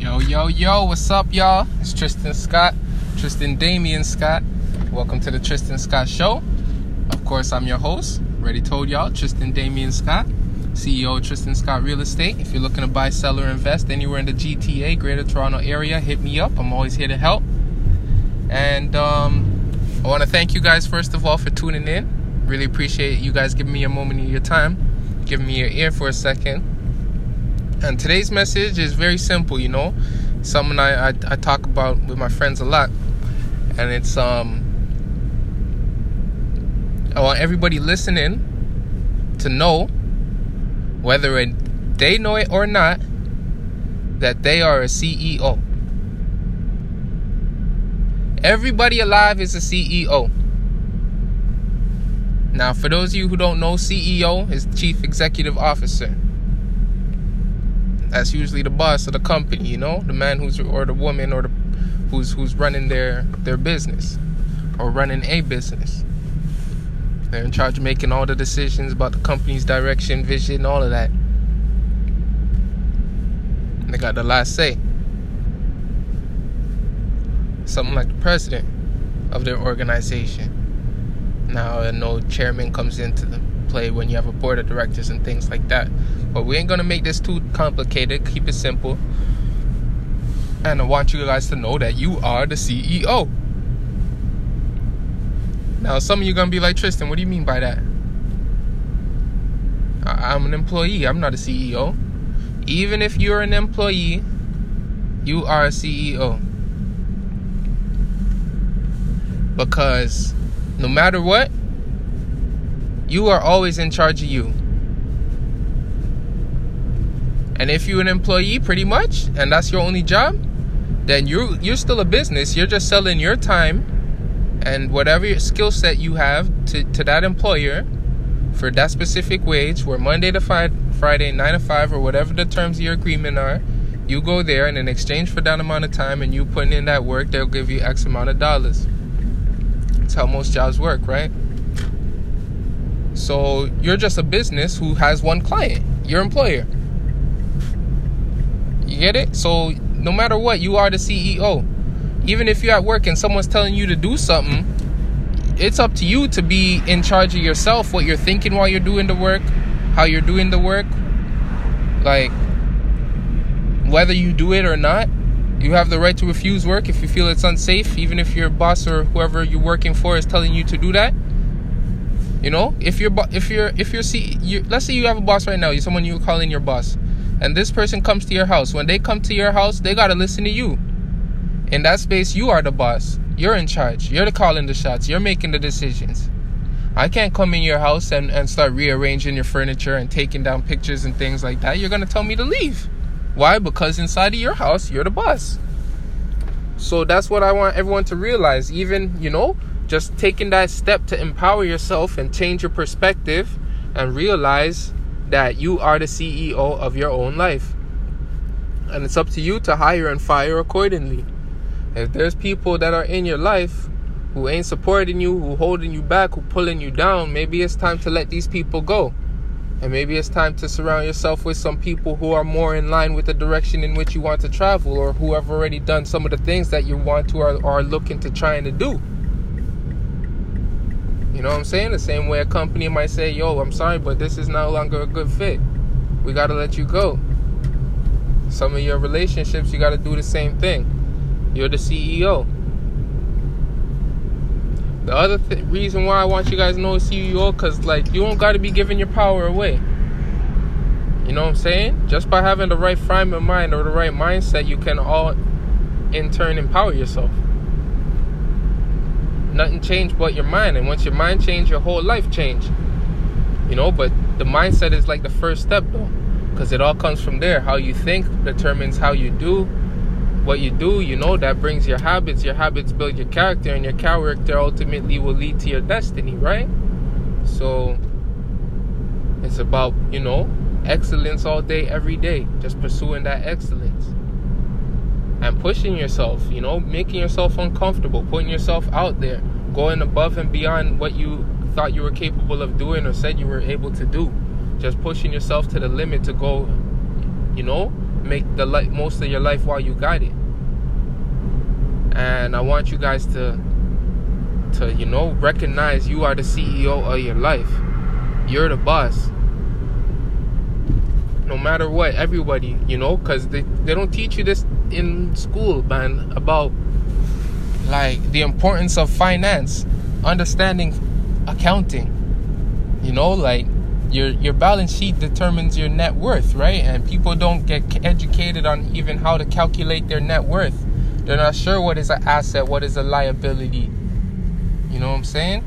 Yo, yo, yo, what's up, y'all? It's Tristan Scott, Tristan Damian Scott. Welcome to the Tristan Scott Show. Of course, I'm your host. Already told y'all, Tristan Damian Scott, CEO Tristan Scott Real Estate. If you're looking to buy, sell, or invest anywhere in the GTA, Greater Toronto Area, hit me up. I'm always here to help. And um, I want to thank you guys, first of all, for tuning in. Really appreciate you guys giving me a moment of your time, giving me your ear for a second. And today's message is very simple, you know, something I, I, I talk about with my friends a lot. And it's, um, I want everybody listening to know, whether it, they know it or not, that they are a CEO. Everybody alive is a CEO. Now, for those of you who don't know, CEO is Chief Executive Officer. That's usually the boss of the company, you know, the man who's or the woman or the who's who's running their their business or running a business. They're in charge of making all the decisions about the company's direction, vision, all of that. And they got the last say. Something like the president of their organization. Now, know chairman comes into the play when you have a board of directors and things like that. But we ain't gonna make this too complicated. Keep it simple. And I want you guys to know that you are the CEO. Now, some of you gonna be like, Tristan, what do you mean by that? I'm an employee. I'm not a CEO. Even if you're an employee, you are a CEO. Because no matter what, you are always in charge of you. And if you're an employee, pretty much, and that's your only job, then you're you're still a business. You're just selling your time and whatever skill set you have to, to that employer for that specific wage, where Monday to Friday, nine to five, or whatever the terms of your agreement are, you go there and in exchange for that amount of time and you putting in that work, they'll give you X amount of dollars. That's how most jobs work, right? So you're just a business who has one client, your employer. You get it? So no matter what, you are the CEO. Even if you're at work and someone's telling you to do something, it's up to you to be in charge of yourself, what you're thinking while you're doing the work, how you're doing the work. Like, whether you do it or not, you have the right to refuse work if you feel it's unsafe, even if your boss or whoever you're working for is telling you to do that. You know, if you're if you're if you're see, you, let's say you have a boss right now, you're someone you call in your boss, and this person comes to your house. When they come to your house, they gotta listen to you. In that space, you are the boss. You're in charge. You're the calling the shots. You're making the decisions. I can't come in your house and, and start rearranging your furniture and taking down pictures and things like that. You're gonna tell me to leave. Why? Because inside of your house, you're the boss. So that's what I want everyone to realize. Even, you know, just taking that step to empower yourself and change your perspective and realize that you are the CEO of your own life. And it's up to you to hire and fire accordingly. If there's people that are in your life who ain't supporting you, who holding you back, who pulling you down, maybe it's time to let these people go. And maybe it's time to surround yourself with some people who are more in line with the direction in which you want to travel or who have already done some of the things that you want to or are looking to trying to do. You know what I'm saying? The same way a company might say, yo, I'm sorry, but this is no longer a good fit. We got to let you go. Some of your relationships, you got to do the same thing. You're the CEO. The other th- reason why I want you guys to know CEO, because, like, you don't got to be giving your power away. You know what I'm saying? Just by having the right frame of mind or the right mindset, you can all, in turn, empower yourself nothing changed but your mind. And once your mind changed, your whole life changed. You know, but the mindset is like the first step though. Because it all comes from there. How you think determines how you do. What you do, you know, that brings your habits. Your habits build your character, and your character ultimately will lead to your destiny, right? So it's about, you know, excellence all day, every day. Just pursuing that excellence and pushing yourself, you know, making yourself uncomfortable, putting yourself out there, going above and beyond what you thought you were capable of doing or said you were able to do. Just pushing yourself to the limit to go, you know, make the most of your life while you got it. And I want you guys to to you know recognize you are the CEO of your life. You're the boss. No matter what, everybody, you know, because they, they don't teach you this in school, man, about like the importance of finance, understanding accounting. You know, like your your balance sheet determines your net worth, right? And people don't get educated on even how to calculate their net worth. They're not sure what is an asset, what is a liability. You know what I'm saying?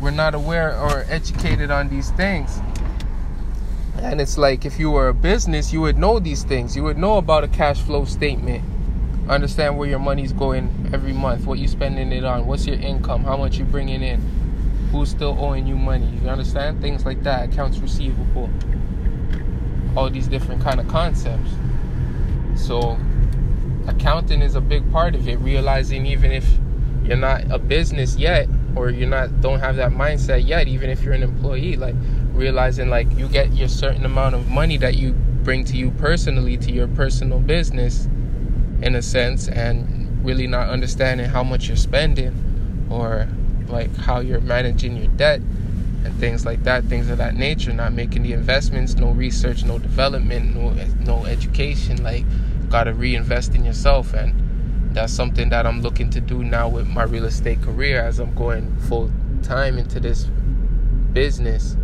We're not aware or educated on these things. And it's like if you were a business, you would know these things. You would know about a cash flow statement. Understand where your money's going every month, what you're spending it on, what's your income, how much you're bringing in who's still owing you money. You understand? Things like that, accounts receivable, all these different kind of concepts. So accounting is a big part of it, realizing even if you're not a business yet or you're not don't have that mindset yet, even if you're an employee, like realizing like you get your certain amount of money that you bring to you personally to your personal business in a sense and really not understanding how much you're spending or like how you're managing your debt and things like that, things of that nature, not making the investments, no research, no development, no no education, like gotta reinvest in yourself and that's something that I'm looking to do now with my real estate career as I'm going full time into this business.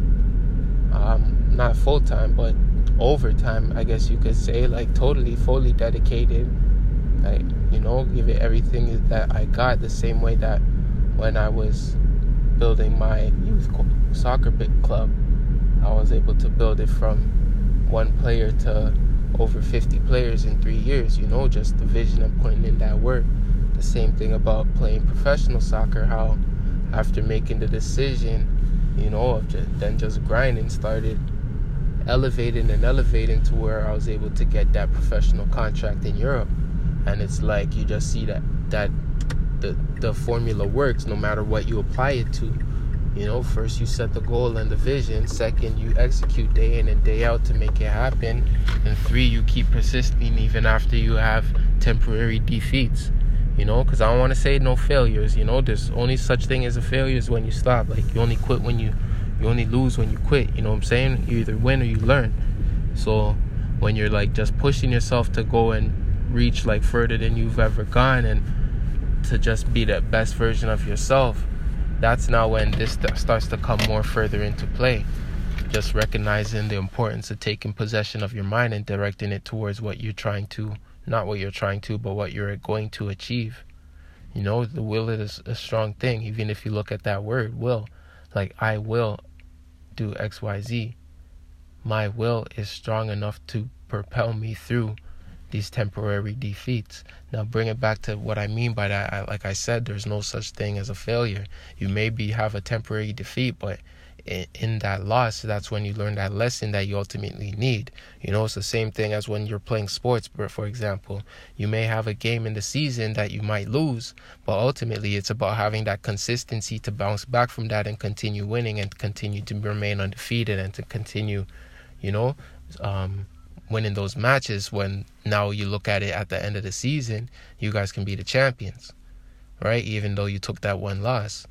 Um, not full time, but overtime, I guess you could say, like totally, fully dedicated. Like, you know, give it everything that I got the same way that when I was building my youth soccer club, I was able to build it from one player to over 50 players in three years. You know, just the vision of putting in that work. The same thing about playing professional soccer, how after making the decision, you know, then just grinding, started elevating and elevating to where I was able to get that professional contract in Europe. And it's like you just see that that the the formula works no matter what you apply it to. You know, first you set the goal and the vision. Second, you execute day in and day out to make it happen. And three, you keep persisting even after you have temporary defeats. You know, because I don't want to say no failures. You know, there's only such thing as a failure is when you stop. Like you only quit when you, you only lose when you quit. You know what I'm saying? You either win or you learn. So when you're like just pushing yourself to go and reach like further than you've ever gone and to just be the best version of yourself, that's now when this starts to come more further into play. Just recognizing the importance of taking possession of your mind and directing it towards what you're trying to, not what you're trying to, but what you're going to achieve. You know, the will is a strong thing, even if you look at that word, will. Like, I will do X, Y, Z. My will is strong enough to propel me through these temporary defeats. Now, bring it back to what I mean by that. I, like I said, there's no such thing as a failure. You maybe have a temporary defeat, but in, that loss, that's when you learn that lesson that you ultimately need. You know, it's the same thing as when you're playing sports, for example. You may have a game in the season that you might lose, but ultimately it's about having that consistency to bounce back from that and continue winning and continue to remain undefeated and to continue, you know, um, winning those matches when now you look at it at the end of the season, you guys can be the champions, right? Even though you took that one loss.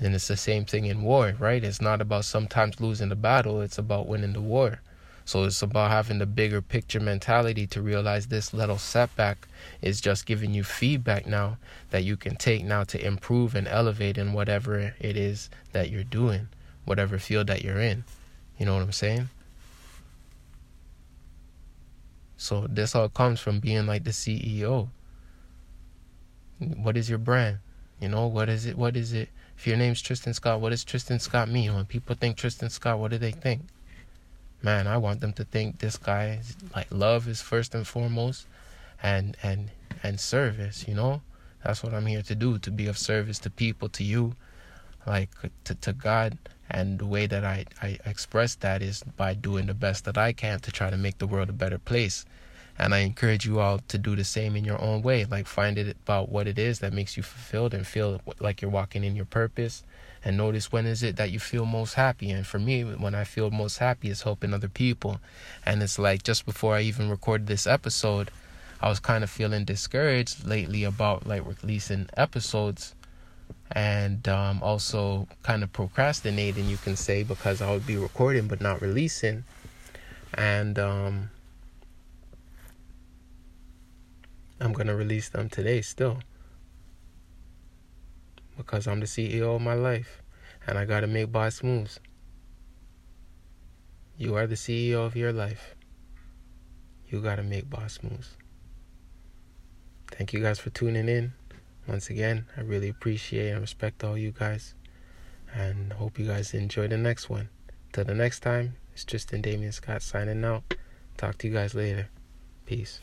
And it's the same thing in war, right? It's not about sometimes losing the battle, it's about winning the war. So it's about having the bigger picture mentality to realize this little setback is just giving you feedback now that you can take now to improve and elevate in whatever it is that you're doing, whatever field that you're in. You know what I'm saying? So this all comes from being like the CEO. What is your brand? You know, what is it? What is it? If your name's Tristan Scott, what does Tristan Scott mean? When people think Tristan Scott, what do they think? Man, I want them to think this guy is like love is first and foremost and and and service, you know? That's what I'm here to do, to be of service to people, to you, like to, to God and the way that I, I express that is by doing the best that I can to try to make the world a better place. And I encourage you all to do the same in your own way. Like find it about what it is that makes you fulfilled and feel like you're walking in your purpose and notice when is it that you feel most happy. And for me, when I feel most happy is helping other people. And it's like just before I even recorded this episode, I was kind of feeling discouraged lately about like releasing episodes and um, also kind of procrastinating, you can say, because I would be recording but not releasing. And um, I'm going to release them today still because I'm the CEO of my life and I got to make boss moves. You are the CEO of your life. You got to make boss moves. Thank you guys for tuning in. Once again, I really appreciate and respect all you guys. And hope you guys enjoy the next one. Till the next time, it's Tristan Damian Scott signing out. Talk to you guys later. Peace.